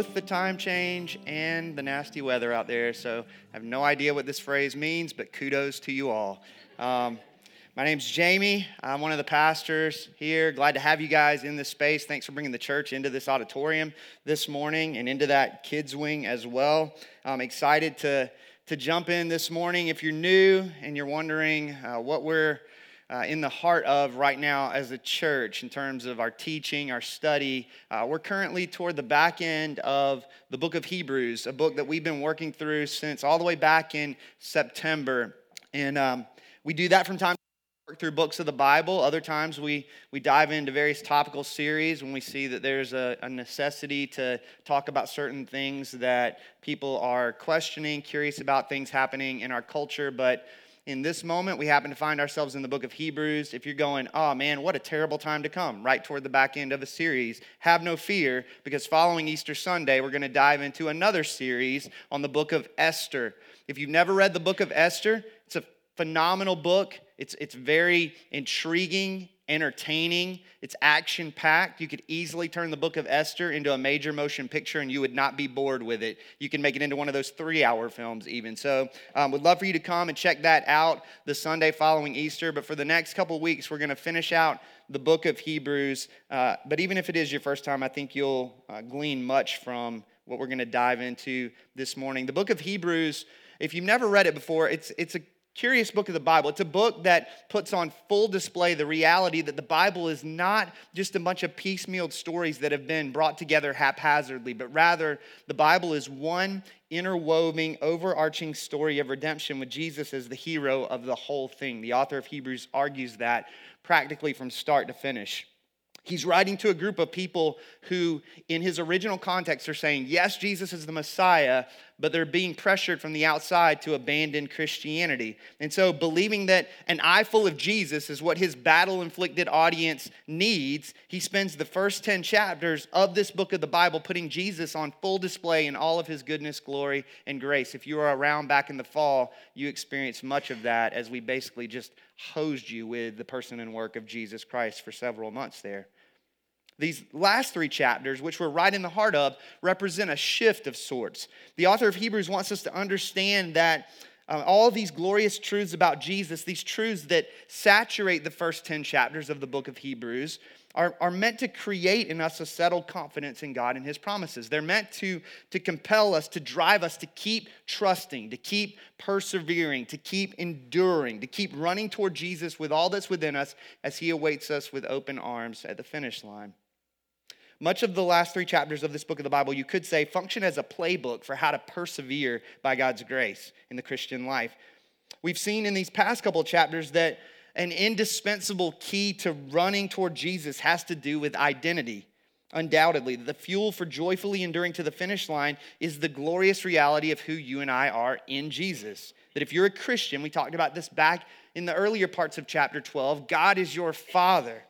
both the time change and the nasty weather out there. So I have no idea what this phrase means, but kudos to you all. Um, my name's Jamie. I'm one of the pastors here. Glad to have you guys in this space. Thanks for bringing the church into this auditorium this morning and into that kids' wing as well. I'm excited to, to jump in this morning. If you're new and you're wondering uh, what we're uh, in the heart of right now as a church in terms of our teaching, our study. Uh, we're currently toward the back end of the book of Hebrews, a book that we've been working through since all the way back in September. And um, we do that from time to work through books of the Bible. Other times we, we dive into various topical series when we see that there's a, a necessity to talk about certain things that people are questioning, curious about things happening in our culture. But in this moment, we happen to find ourselves in the book of Hebrews. If you're going, oh man, what a terrible time to come, right toward the back end of a series, have no fear, because following Easter Sunday, we're going to dive into another series on the book of Esther. If you've never read the book of Esther, it's a phenomenal book. It's, it's very intriguing entertaining, it's action packed. You could easily turn the book of Esther into a major motion picture and you would not be bored with it. You can make it into one of those three hour films, even. So, um, would love for you to come and check that out the Sunday following Easter. But for the next couple weeks, we're going to finish out the book of Hebrews. Uh, but even if it is your first time, I think you'll uh, glean much from what we're going to dive into this morning. The book of Hebrews, if you've never read it before, it's, it's a curious book of the Bible. It's a book that puts on full display the reality that the Bible is not just a bunch of piecemealed stories that have been brought together haphazardly, but rather the Bible is one interwoven, overarching story of redemption with Jesus as the hero of the whole thing. The author of Hebrews argues that practically from start to finish. He's writing to a group of people who, in his original context, are saying, Yes, Jesus is the Messiah, but they're being pressured from the outside to abandon Christianity. And so, believing that an eye full of Jesus is what his battle inflicted audience needs, he spends the first 10 chapters of this book of the Bible putting Jesus on full display in all of his goodness, glory, and grace. If you were around back in the fall, you experienced much of that as we basically just hosed you with the person and work of Jesus Christ for several months there. These last three chapters, which we're right in the heart of, represent a shift of sorts. The author of Hebrews wants us to understand that uh, all these glorious truths about Jesus, these truths that saturate the first 10 chapters of the book of Hebrews, are, are meant to create in us a settled confidence in God and His promises. They're meant to, to compel us, to drive us to keep trusting, to keep persevering, to keep enduring, to keep running toward Jesus with all that's within us as He awaits us with open arms at the finish line. Much of the last three chapters of this book of the Bible, you could say, function as a playbook for how to persevere by God's grace in the Christian life. We've seen in these past couple chapters that an indispensable key to running toward Jesus has to do with identity. Undoubtedly, the fuel for joyfully enduring to the finish line is the glorious reality of who you and I are in Jesus. That if you're a Christian, we talked about this back in the earlier parts of chapter 12, God is your Father.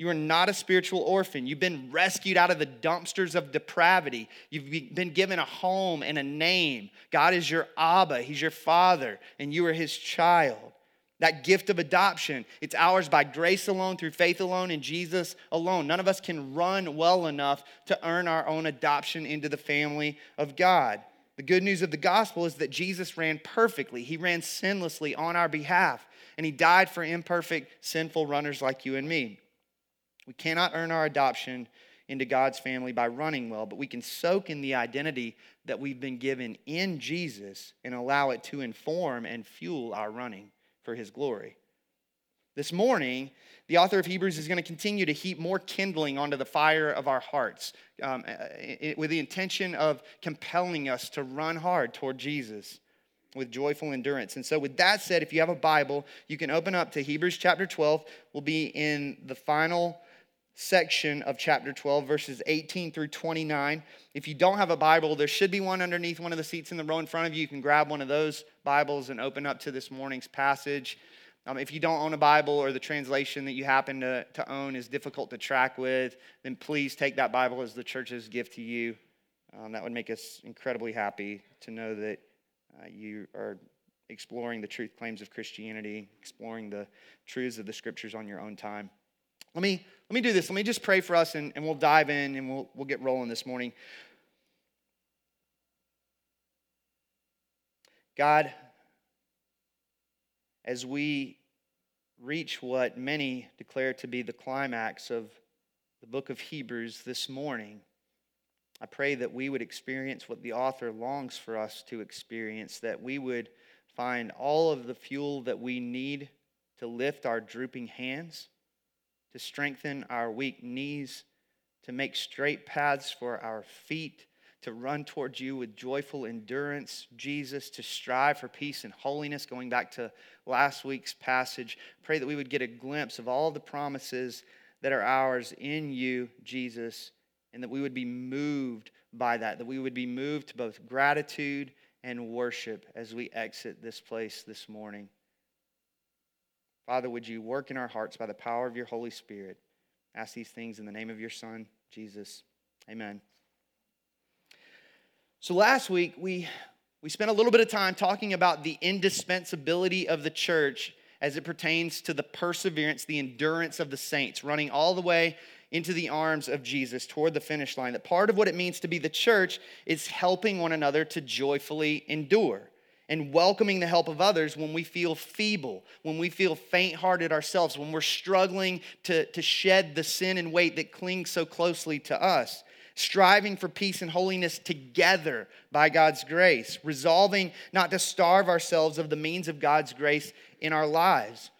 You are not a spiritual orphan. You've been rescued out of the dumpsters of depravity. You've been given a home and a name. God is your Abba, He's your Father, and you are His child. That gift of adoption, it's ours by grace alone, through faith alone, in Jesus alone. None of us can run well enough to earn our own adoption into the family of God. The good news of the gospel is that Jesus ran perfectly, He ran sinlessly on our behalf, and He died for imperfect, sinful runners like you and me. We cannot earn our adoption into God's family by running well, but we can soak in the identity that we've been given in Jesus and allow it to inform and fuel our running for His glory. This morning, the author of Hebrews is going to continue to heap more kindling onto the fire of our hearts um, with the intention of compelling us to run hard toward Jesus with joyful endurance. And so, with that said, if you have a Bible, you can open up to Hebrews chapter 12. We'll be in the final section of chapter 12, verses 18 through 29. If you don't have a Bible, there should be one underneath one of the seats in the row in front of you. You can grab one of those Bibles and open up to this morning's passage. Um, if you don't own a Bible or the translation that you happen to, to own is difficult to track with, then please take that Bible as the church's gift to you. Um, that would make us incredibly happy to know that uh, you are exploring the truth claims of Christianity, exploring the truths of the scriptures on your own time. Let me, let me do this. Let me just pray for us and, and we'll dive in and we'll, we'll get rolling this morning. God, as we reach what many declare to be the climax of the book of Hebrews this morning, I pray that we would experience what the author longs for us to experience, that we would find all of the fuel that we need to lift our drooping hands, to strengthen our weak knees, to make straight paths for our feet, to run towards you with joyful endurance, Jesus, to strive for peace and holiness. Going back to last week's passage, pray that we would get a glimpse of all the promises that are ours in you, Jesus, and that we would be moved by that, that we would be moved to both gratitude and worship as we exit this place this morning. Father, would you work in our hearts by the power of your Holy Spirit? Ask these things in the name of your Son, Jesus. Amen. So last week, we, we spent a little bit of time talking about the indispensability of the church as it pertains to the perseverance, the endurance of the saints, running all the way into the arms of Jesus toward the finish line. That part of what it means to be the church is helping one another to joyfully endure and welcoming the help of others when we feel feeble, when we feel faint hearted ourselves, when we're struggling to, to shed the sin and weight that clings so closely to us. Striving for peace and holiness together by God's grace, resolving not to starve ourselves of the means of God's grace in our lives.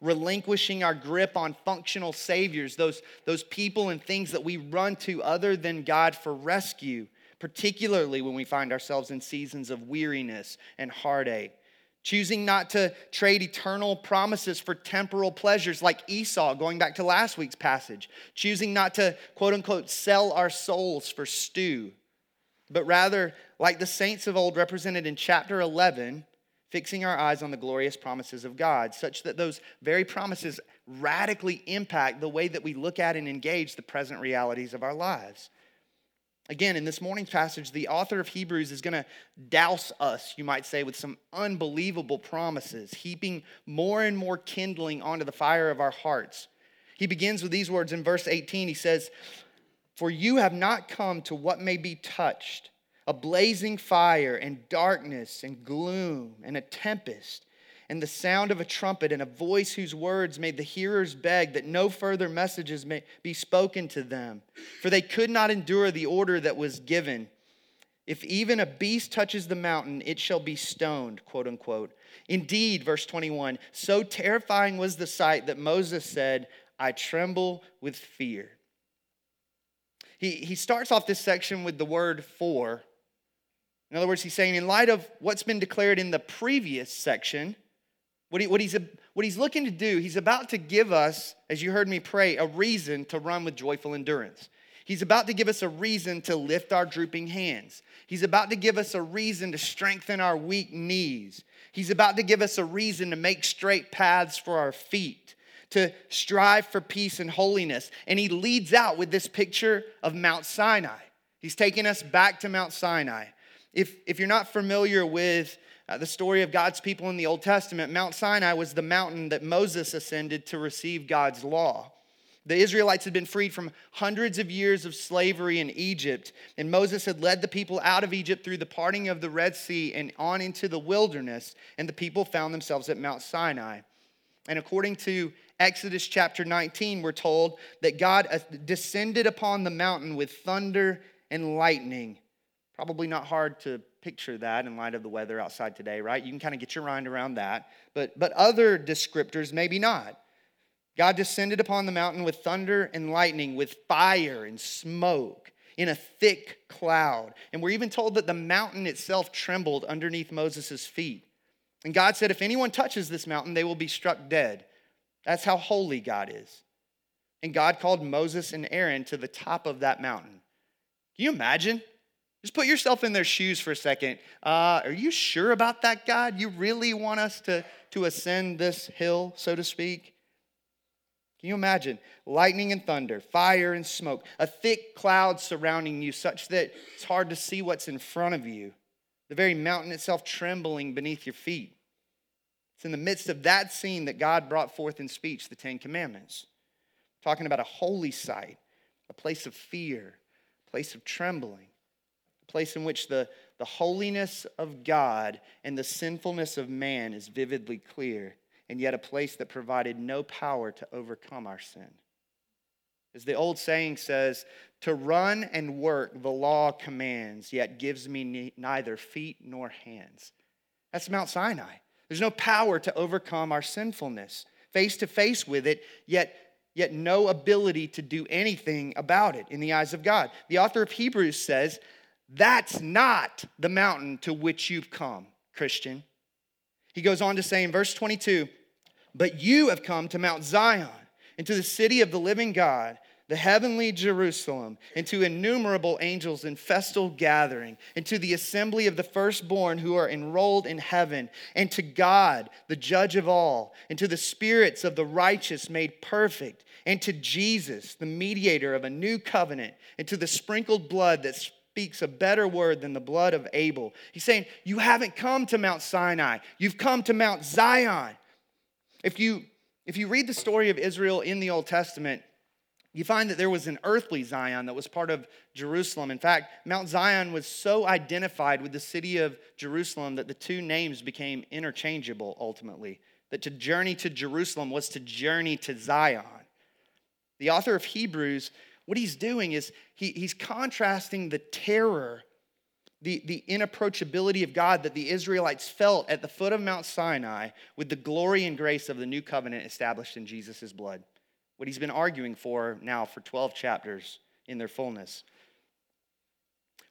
Relinquishing our grip on functional saviors, those, those people and things that we run to other than God for rescue, particularly when we find ourselves in seasons of weariness and heartache. Choosing not to trade eternal promises for temporal pleasures like Esau, going back to last week's passage. Choosing not to, quote unquote, sell our souls for stew, but rather, like the saints of old represented in chapter 11, fixing our eyes on the glorious promises of God, such that those very promises radically impact the way that we look at and engage the present realities of our lives. Again, in this morning's passage, the author of Hebrews is going to douse us, you might say, with some unbelievable promises, heaping more and more kindling onto the fire of our hearts. He begins with these words in verse 18. He says, For you have not come to what may be touched a blazing fire and darkness and gloom and a tempest and the sound of a trumpet and a voice whose words made the hearers beg that no further messages may be spoken to them. For they could not endure the order that was given. If even a beast touches the mountain it shall be stoned quote unquote. Indeed verse 21 so terrifying was the sight that moses said i tremble with fear he, he starts off this section with the word for. In other words, he's saying, in light of what's been declared in the previous section, what, he, what, he's, what he's looking to do, he's about to give us, as you heard me pray, a reason to run with joyful endurance. He's about to give us a reason to lift our drooping hands. He's about to give us a reason to strengthen our weak knees. He's about to give us a reason to make straight paths for our feet, to strive for peace and holiness. And he leads out with this picture of Mount Sinai. He's taking us back to Mount Sinai. If, if you're not familiar with uh, the story of God's people in the Old Testament, Mount Sinai was the mountain that Moses ascended to receive God's law. The Israelites had been freed from hundreds of years of slavery in Egypt, and Moses had led the people out of Egypt through the parting of the Red Sea and on into the wilderness, and the people found themselves at Mount Sinai. And according to Exodus chapter 19, we're told that God uh, descended upon the mountain with thunder and lightning Probably not hard to picture that in light of the weather outside today, right? You can kind of get your mind around that. But, but other descriptors, maybe not. God descended upon the mountain with thunder and lightning, with fire and smoke, in a thick cloud. And we're even told that the mountain itself trembled underneath Moses' feet. And God said, If anyone touches this mountain, they will be struck dead. That's how holy God is. And God called Moses and Aaron to the top of that mountain. Can you imagine? Just put yourself in their shoes for a second. Uh, are you sure about that, God? You really want us to, to ascend this hill, so to speak? Can you imagine? Lightning and thunder, fire and smoke, a thick cloud surrounding you, such that it's hard to see what's in front of you, the very mountain itself trembling beneath your feet. It's in the midst of that scene that God brought forth in speech the Ten Commandments, talking about a holy site, a place of fear, a place of trembling place in which the, the holiness of God and the sinfulness of man is vividly clear, and yet a place that provided no power to overcome our sin. As the old saying says, to run and work the law commands, yet gives me neither feet nor hands. That's Mount Sinai. There's no power to overcome our sinfulness, face to face with it, yet, yet no ability to do anything about it in the eyes of God. The author of Hebrews says, That's not the mountain to which you've come, Christian. He goes on to say in verse 22, But you have come to Mount Zion and to the city of the living God the heavenly Jerusalem, and to innumerable angels in festal gathering, and to the assembly of the firstborn who are enrolled in heaven, and to God, the judge of all, and to the spirits of the righteous made perfect, and to Jesus, the mediator of a new covenant, and to the sprinkled blood that speaks a better word than the blood of Abel. He's saying, You haven't come to Mount Sinai, you've come to Mount Zion. If you if you read the story of Israel in the Old Testament, you find that there was an earthly Zion that was part of Jerusalem. In fact, Mount Zion was so identified with the city of Jerusalem that the two names became interchangeable ultimately. That to journey to Jerusalem was to journey to Zion. The author of Hebrews, what he's doing is he, he's contrasting the terror, the, the inapproachability of God that the Israelites felt at the foot of Mount Sinai with the glory and grace of the new covenant established in Jesus' blood what he's been arguing for now for 12 chapters in their fullness.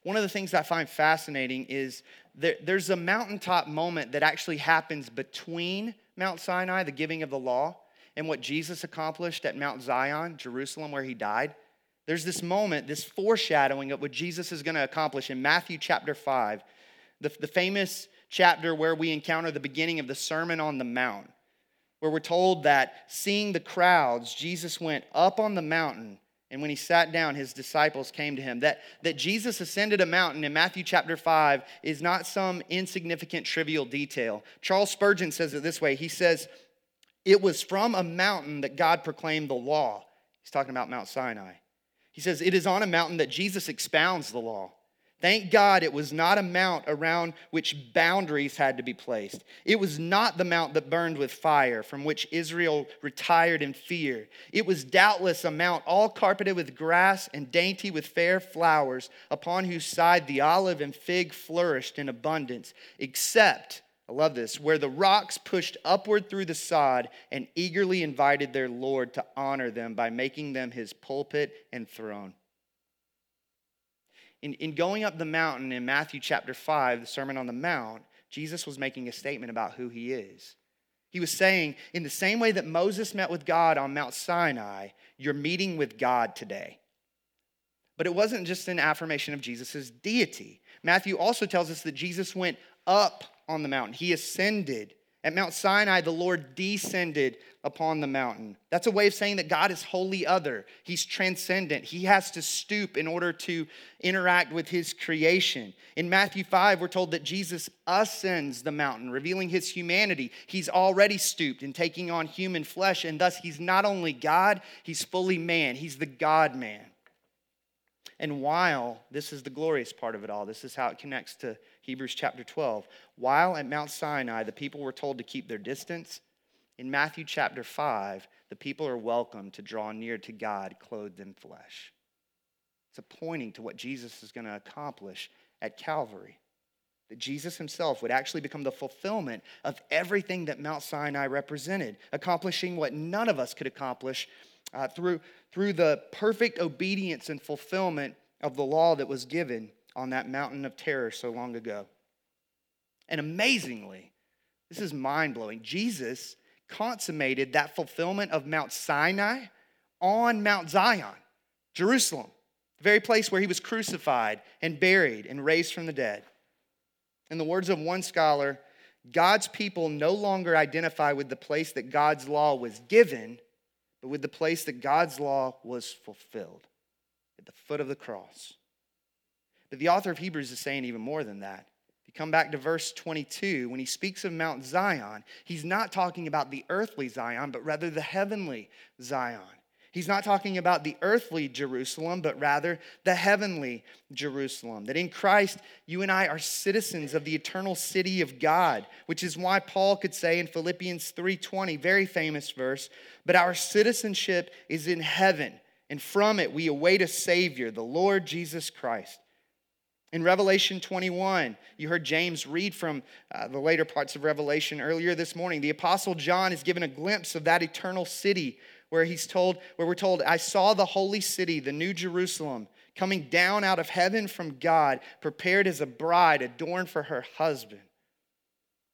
One of the things I find fascinating is there, there's a mountaintop moment that actually happens between Mount Sinai, the giving of the law, and what Jesus accomplished at Mount Zion, Jerusalem, where he died. There's this moment, this foreshadowing of what Jesus is going to accomplish in Matthew chapter 5, the, the famous chapter where we encounter the beginning of the Sermon on the Mount where we're told that seeing the crowds, Jesus went up on the mountain, and when he sat down, his disciples came to him. That, that Jesus ascended a mountain in Matthew chapter 5 is not some insignificant, trivial detail. Charles Spurgeon says it this way He says, It was from a mountain that God proclaimed the law. He's talking about Mount Sinai. He says, It is on a mountain that Jesus expounds the law. Thank God it was not a mount around which boundaries had to be placed. It was not the mount that burned with fire, from which Israel retired in fear. It was doubtless a mount all carpeted with grass and dainty with fair flowers, upon whose side the olive and fig flourished in abundance, except, I love this, where the rocks pushed upward through the sod and eagerly invited their Lord to honor them by making them his pulpit and throne. In, in going up the mountain in Matthew chapter 5, the Sermon on the Mount, Jesus was making a statement about who he is. He was saying, in the same way that Moses met with God on Mount Sinai, you're meeting with God today. But it wasn't just an affirmation of Jesus' deity. Matthew also tells us that Jesus went up on the mountain, he ascended. At Mount Sinai, the Lord descended upon the mountain. That's a way of saying that God is wholly other. He's transcendent. He has to stoop in order to interact with his creation. In Matthew 5, we're told that Jesus ascends the mountain, revealing his humanity. He's already stooped in taking on human flesh, and thus he's not only God, he's fully man. He's the God man. And while this is the glorious part of it all, this is how it connects to Hebrews chapter 12. While at Mount Sinai, the people were told to keep their distance. In Matthew chapter 5, the people are welcome to draw near to God clothed in flesh. It's a pointing to what Jesus is going to accomplish at Calvary. That Jesus himself would actually become the fulfillment of everything that Mount Sinai represented, accomplishing what none of us could accomplish uh, through, through the perfect obedience and fulfillment of the law that was given on that mountain of terror so long ago. And amazingly, this is mind blowing. Jesus consummated that fulfillment of Mount Sinai on Mount Zion, Jerusalem, the very place where he was crucified and buried and raised from the dead. In the words of one scholar, God's people no longer identify with the place that God's law was given, but with the place that God's law was fulfilled at the foot of the cross. But the author of Hebrews is saying even more than that. If you come back to verse 22, when he speaks of Mount Zion, he's not talking about the earthly Zion, but rather the heavenly Zion. He's not talking about the earthly Jerusalem, but rather the heavenly Jerusalem. That in Christ, you and I are citizens of the eternal city of God, which is why Paul could say in Philippians 3:20, very famous verse, but our citizenship is in heaven, and from it we await a savior, the Lord Jesus Christ. In Revelation 21, you heard James read from uh, the later parts of Revelation earlier this morning. The Apostle John is given a glimpse of that eternal city where he's told, where we're told, I saw the holy city, the new Jerusalem, coming down out of heaven from God, prepared as a bride adorned for her husband.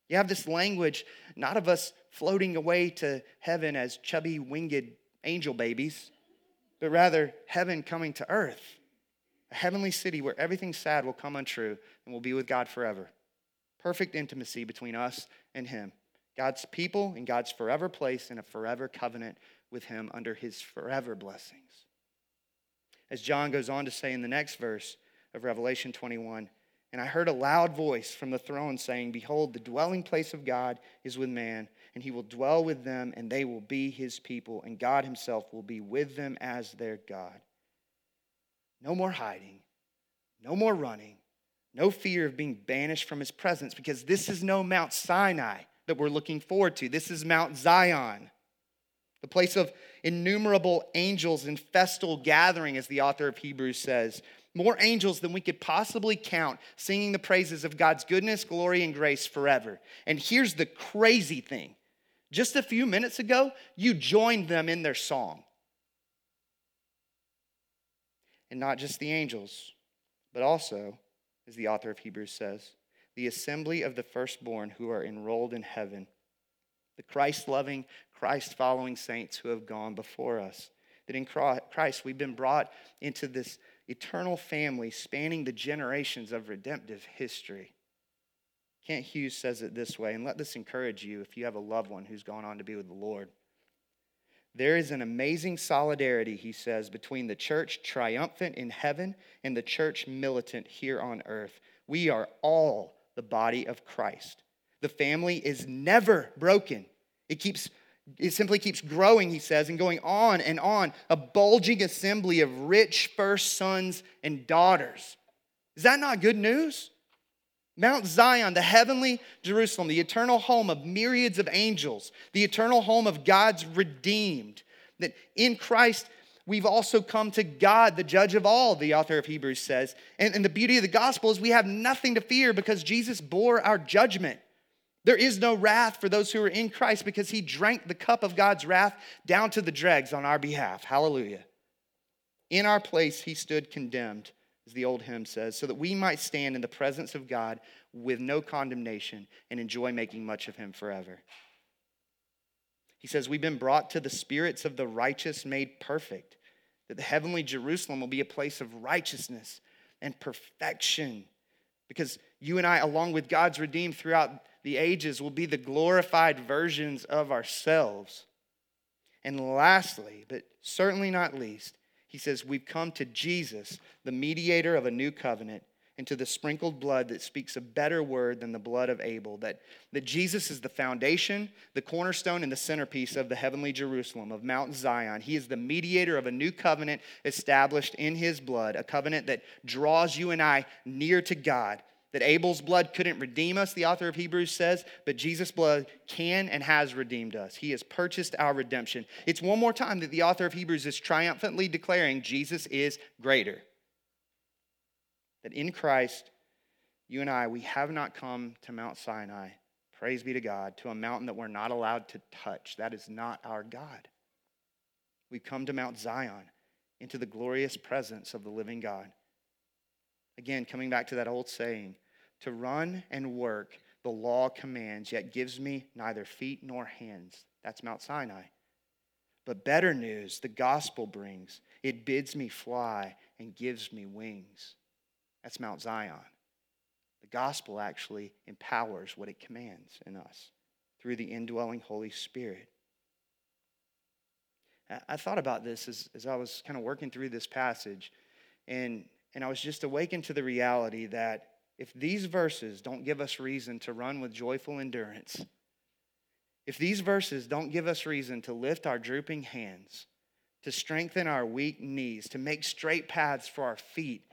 You have this language, not of us floating away to heaven as chubby, winged angel babies, but rather heaven coming to earth heavenly city where everything sad will come untrue and we'll be with God forever. Perfect intimacy between us and Him. God's people in God's forever place in a forever covenant with Him under His forever blessings. As John goes on to say in the next verse of Revelation 21, and I heard a loud voice from the throne saying, Behold, the dwelling place of God is with man, and he will dwell with them, and they will be his people, and God himself will be with them as their God. No more hiding, no more running, no fear of being banished from his presence because this is no Mount Sinai that we're looking forward to. This is Mount Zion, the place of innumerable angels in festal gathering, as the author of Hebrews says. More angels than we could possibly count, singing the praises of God's goodness, glory, and grace forever. And here's the crazy thing just a few minutes ago, you joined them in their song and not just the angels, but also, as the author of Hebrews says, the assembly of the firstborn who are enrolled in heaven, the Christ loving, Christ following saints who have gone before us. That in Christ we've been brought into this eternal family spanning the generations of redemptive history. Kent Hughes says it this way, and let this encourage you if you have a loved one who's gone on to be with the Lord. There is an amazing solidarity, he says, between the church triumphant in heaven and the church militant here on earth. We are all the body of Christ. The family is never broken. It keeps it simply keeps growing, he says, and going on and on. A bulging assembly of rich first sons and daughters. Is that not good news? Mount Zion, the heavenly Jerusalem, the eternal home of myriads of angels, the eternal home of God's redeemed. That in Christ, we've also come to God, the judge of all, the author of Hebrews says. And, and the beauty of the gospel is we have nothing to fear because Jesus bore our judgment. There is no wrath for those who are in Christ because he drank the cup of God's wrath down to the dregs on our behalf. Hallelujah. In our place, he stood condemned as the old hymn says, so that we might stand in the presence of God with no condemnation and enjoy making much of him forever. He says, We've been brought to the spirits of the righteous made perfect, that the heavenly Jerusalem will be a place of righteousness and perfection. Because you and I, along with God's redeemed throughout the ages, will be the glorified versions of ourselves. And lastly, but certainly not least, he says, We've come to Jesus, the mediator of a new covenant, and to the sprinkled blood that speaks a better word than the blood of Abel. That, that Jesus is the foundation, the cornerstone, and the centerpiece of the heavenly Jerusalem, of Mount Zion. He is the mediator of a new covenant established in his blood, a covenant that draws you and I near to God that Abel's blood couldn't redeem us, the author of Hebrews says, but Jesus' blood can and has redeemed us. He has purchased our redemption. It's one more time that the author of Hebrews is triumphantly declaring Jesus is greater. That in Christ, you and I, we have not come to Mount Sinai, praise be to God, to a mountain that we're not allowed to touch. That is not our God. We come to Mount Zion, into the glorious presence of the living God. Again, coming back to that old saying, to run and work, the law commands, yet gives me neither feet nor hands. That's Mount Sinai. But better news the gospel brings. It bids me fly and gives me wings. That's Mount Zion. The gospel actually empowers what it commands in us through the indwelling Holy Spirit. I thought about this as, as I was kind of working through this passage, and, and I was just awakened to the reality that if these verses don't give us reason to run with joyful endurance, if these verses don't give us reason to lift our drooping hands, to strengthen our weak knees, to make straight paths for our feet.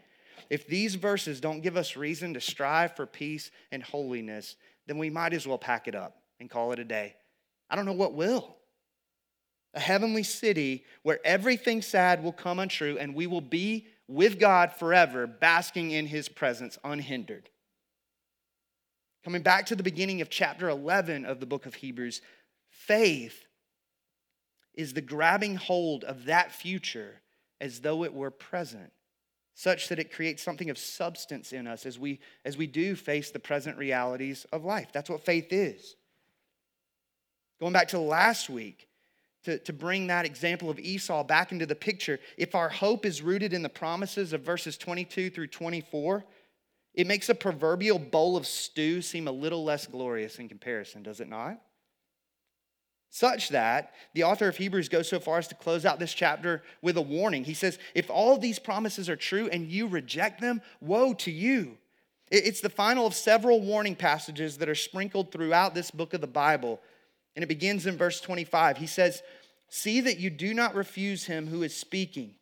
If these verses don't give us reason to strive for peace and holiness, then we might as well pack it up and call it a day. I don't know what will. A heavenly city where everything sad will come untrue and we will be with God forever, basking in his presence unhindered. Coming back to the beginning of chapter 11 of the book of Hebrews, faith is the grabbing hold of that future as though it were present, such that it creates something of substance in us as we, as we do face the present realities of life. That's what faith is. Going back to last week, to, to bring that example of Esau back into the picture, if our hope is rooted in the promises of verses 22 through 24, it makes a proverbial bowl of stew seem a little less glorious in comparison, does it not? Such that the author of Hebrews goes so far as to close out this chapter with a warning. He says, If all these promises are true and you reject them, woe to you. It's the final of several warning passages that are sprinkled throughout this book of the Bible. And it begins in verse 25. He says, See that you do not refuse him who is speaking.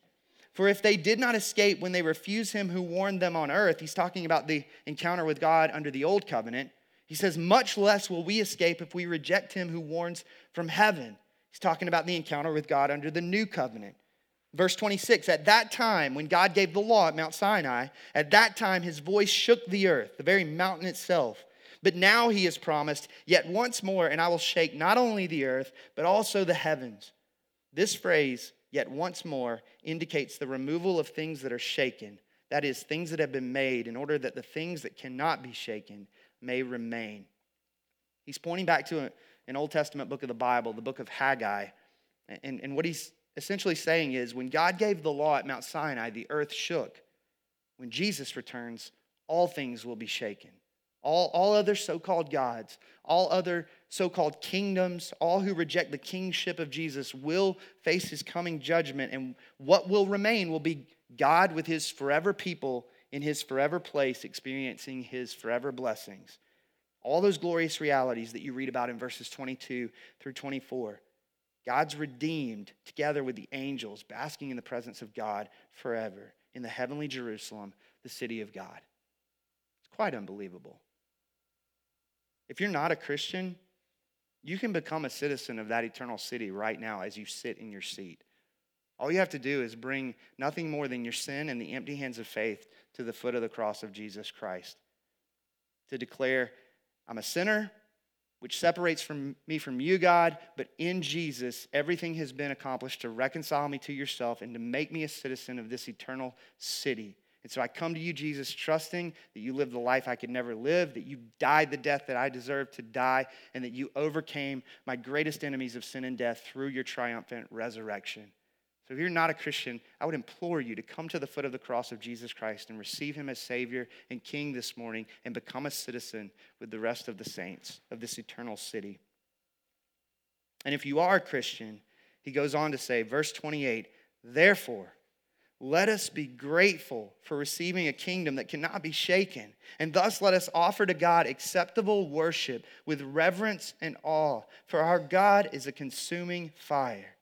For if they did not escape when they refused him who warned them on earth, he's talking about the encounter with God under the old covenant. He says, Much less will we escape if we reject him who warns from heaven. He's talking about the encounter with God under the new covenant. Verse 26 At that time, when God gave the law at Mount Sinai, at that time his voice shook the earth, the very mountain itself. But now he has promised, Yet once more, and I will shake not only the earth, but also the heavens. This phrase, yet once more, indicates the removal of things that are shaken, that is, things that have been made, in order that the things that cannot be shaken may remain. He's pointing back to an Old Testament book of the Bible, the book of Haggai. And, and what he's essentially saying is when God gave the law at Mount Sinai, the earth shook. When Jesus returns, all things will be shaken. All, all other so called gods, all other so called kingdoms, all who reject the kingship of Jesus will face his coming judgment. And what will remain will be God with his forever people in his forever place, experiencing his forever blessings. All those glorious realities that you read about in verses 22 through 24. God's redeemed together with the angels, basking in the presence of God forever in the heavenly Jerusalem, the city of God. It's quite unbelievable. If you're not a Christian, you can become a citizen of that eternal city right now as you sit in your seat. All you have to do is bring nothing more than your sin and the empty hands of faith to the foot of the cross of Jesus Christ. To declare, I'm a sinner, which separates from me from you, God, but in Jesus, everything has been accomplished to reconcile me to yourself and to make me a citizen of this eternal city. And so I come to you, Jesus, trusting that you lived the life I could never live, that you died the death that I deserved to die, and that you overcame my greatest enemies of sin and death through your triumphant resurrection. So if you're not a Christian, I would implore you to come to the foot of the cross of Jesus Christ and receive him as Savior and King this morning and become a citizen with the rest of the saints of this eternal city. And if you are a Christian, he goes on to say, verse 28, therefore, let us be grateful for receiving a kingdom that cannot be shaken, and thus let us offer to God acceptable worship with reverence and awe, for our God is a consuming fire.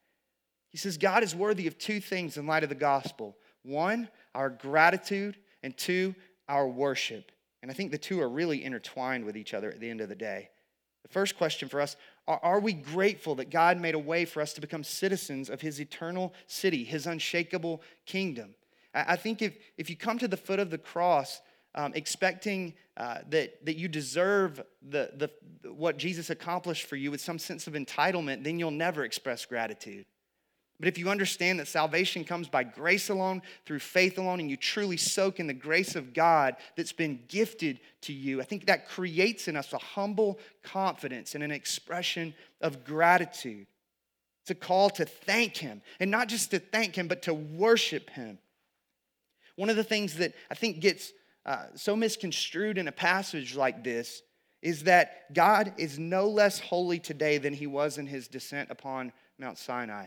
He says God is worthy of two things in light of the gospel one, our gratitude, and two, our worship. And I think the two are really intertwined with each other at the end of the day. The first question for us are, we grateful that God made a way for us to become citizens of his eternal city, his unshakable kingdom? I, I think if, if you come to the foot of the cross um, expecting uh, that, that you deserve the, the, what Jesus accomplished for you with some sense of entitlement, then you'll never express gratitude. But if you understand that salvation comes by grace alone, through faith alone, and you truly soak in the grace of God that's been gifted to you, I think that creates in us a humble confidence and an expression of gratitude. It's a call to thank Him, and not just to thank Him, but to worship Him. One of the things that I think gets uh, so misconstrued in a passage like this is that God is no less holy today than He was in His descent upon Mount Sinai.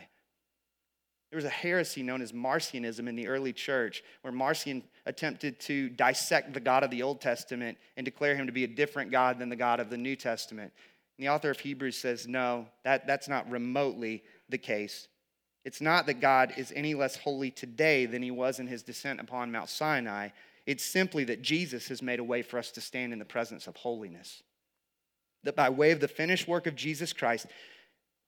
There was a heresy known as Marcionism in the early church, where Marcion attempted to dissect the God of the Old Testament and declare him to be a different God than the God of the New Testament. And the author of Hebrews says, no, that, that's not remotely the case. It's not that God is any less holy today than he was in his descent upon Mount Sinai. It's simply that Jesus has made a way for us to stand in the presence of holiness. That by way of the finished work of Jesus Christ,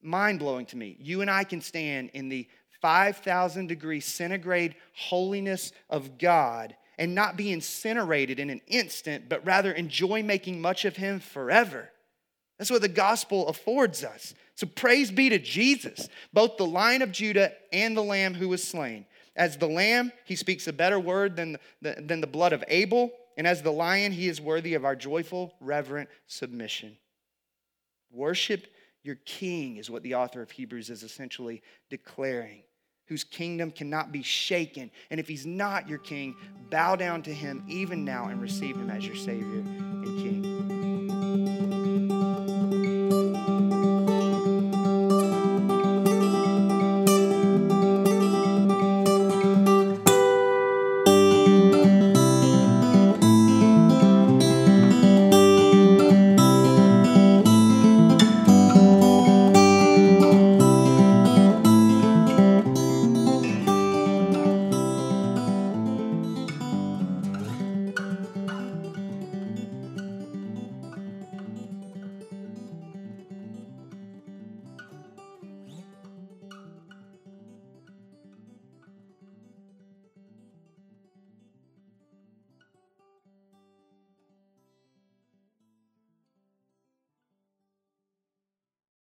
mind blowing to me, you and I can stand in the 5,000 degree centigrade holiness of God and not be incinerated in an instant, but rather enjoy making much of Him forever. That's what the gospel affords us. So praise be to Jesus, both the lion of Judah and the lamb who was slain. As the lamb, he speaks a better word than the, than the blood of Abel. And as the lion, he is worthy of our joyful, reverent submission. Worship your king, is what the author of Hebrews is essentially declaring, whose kingdom cannot be shaken. And if he's not your king, bow down to him even now and receive him as your Savior and King.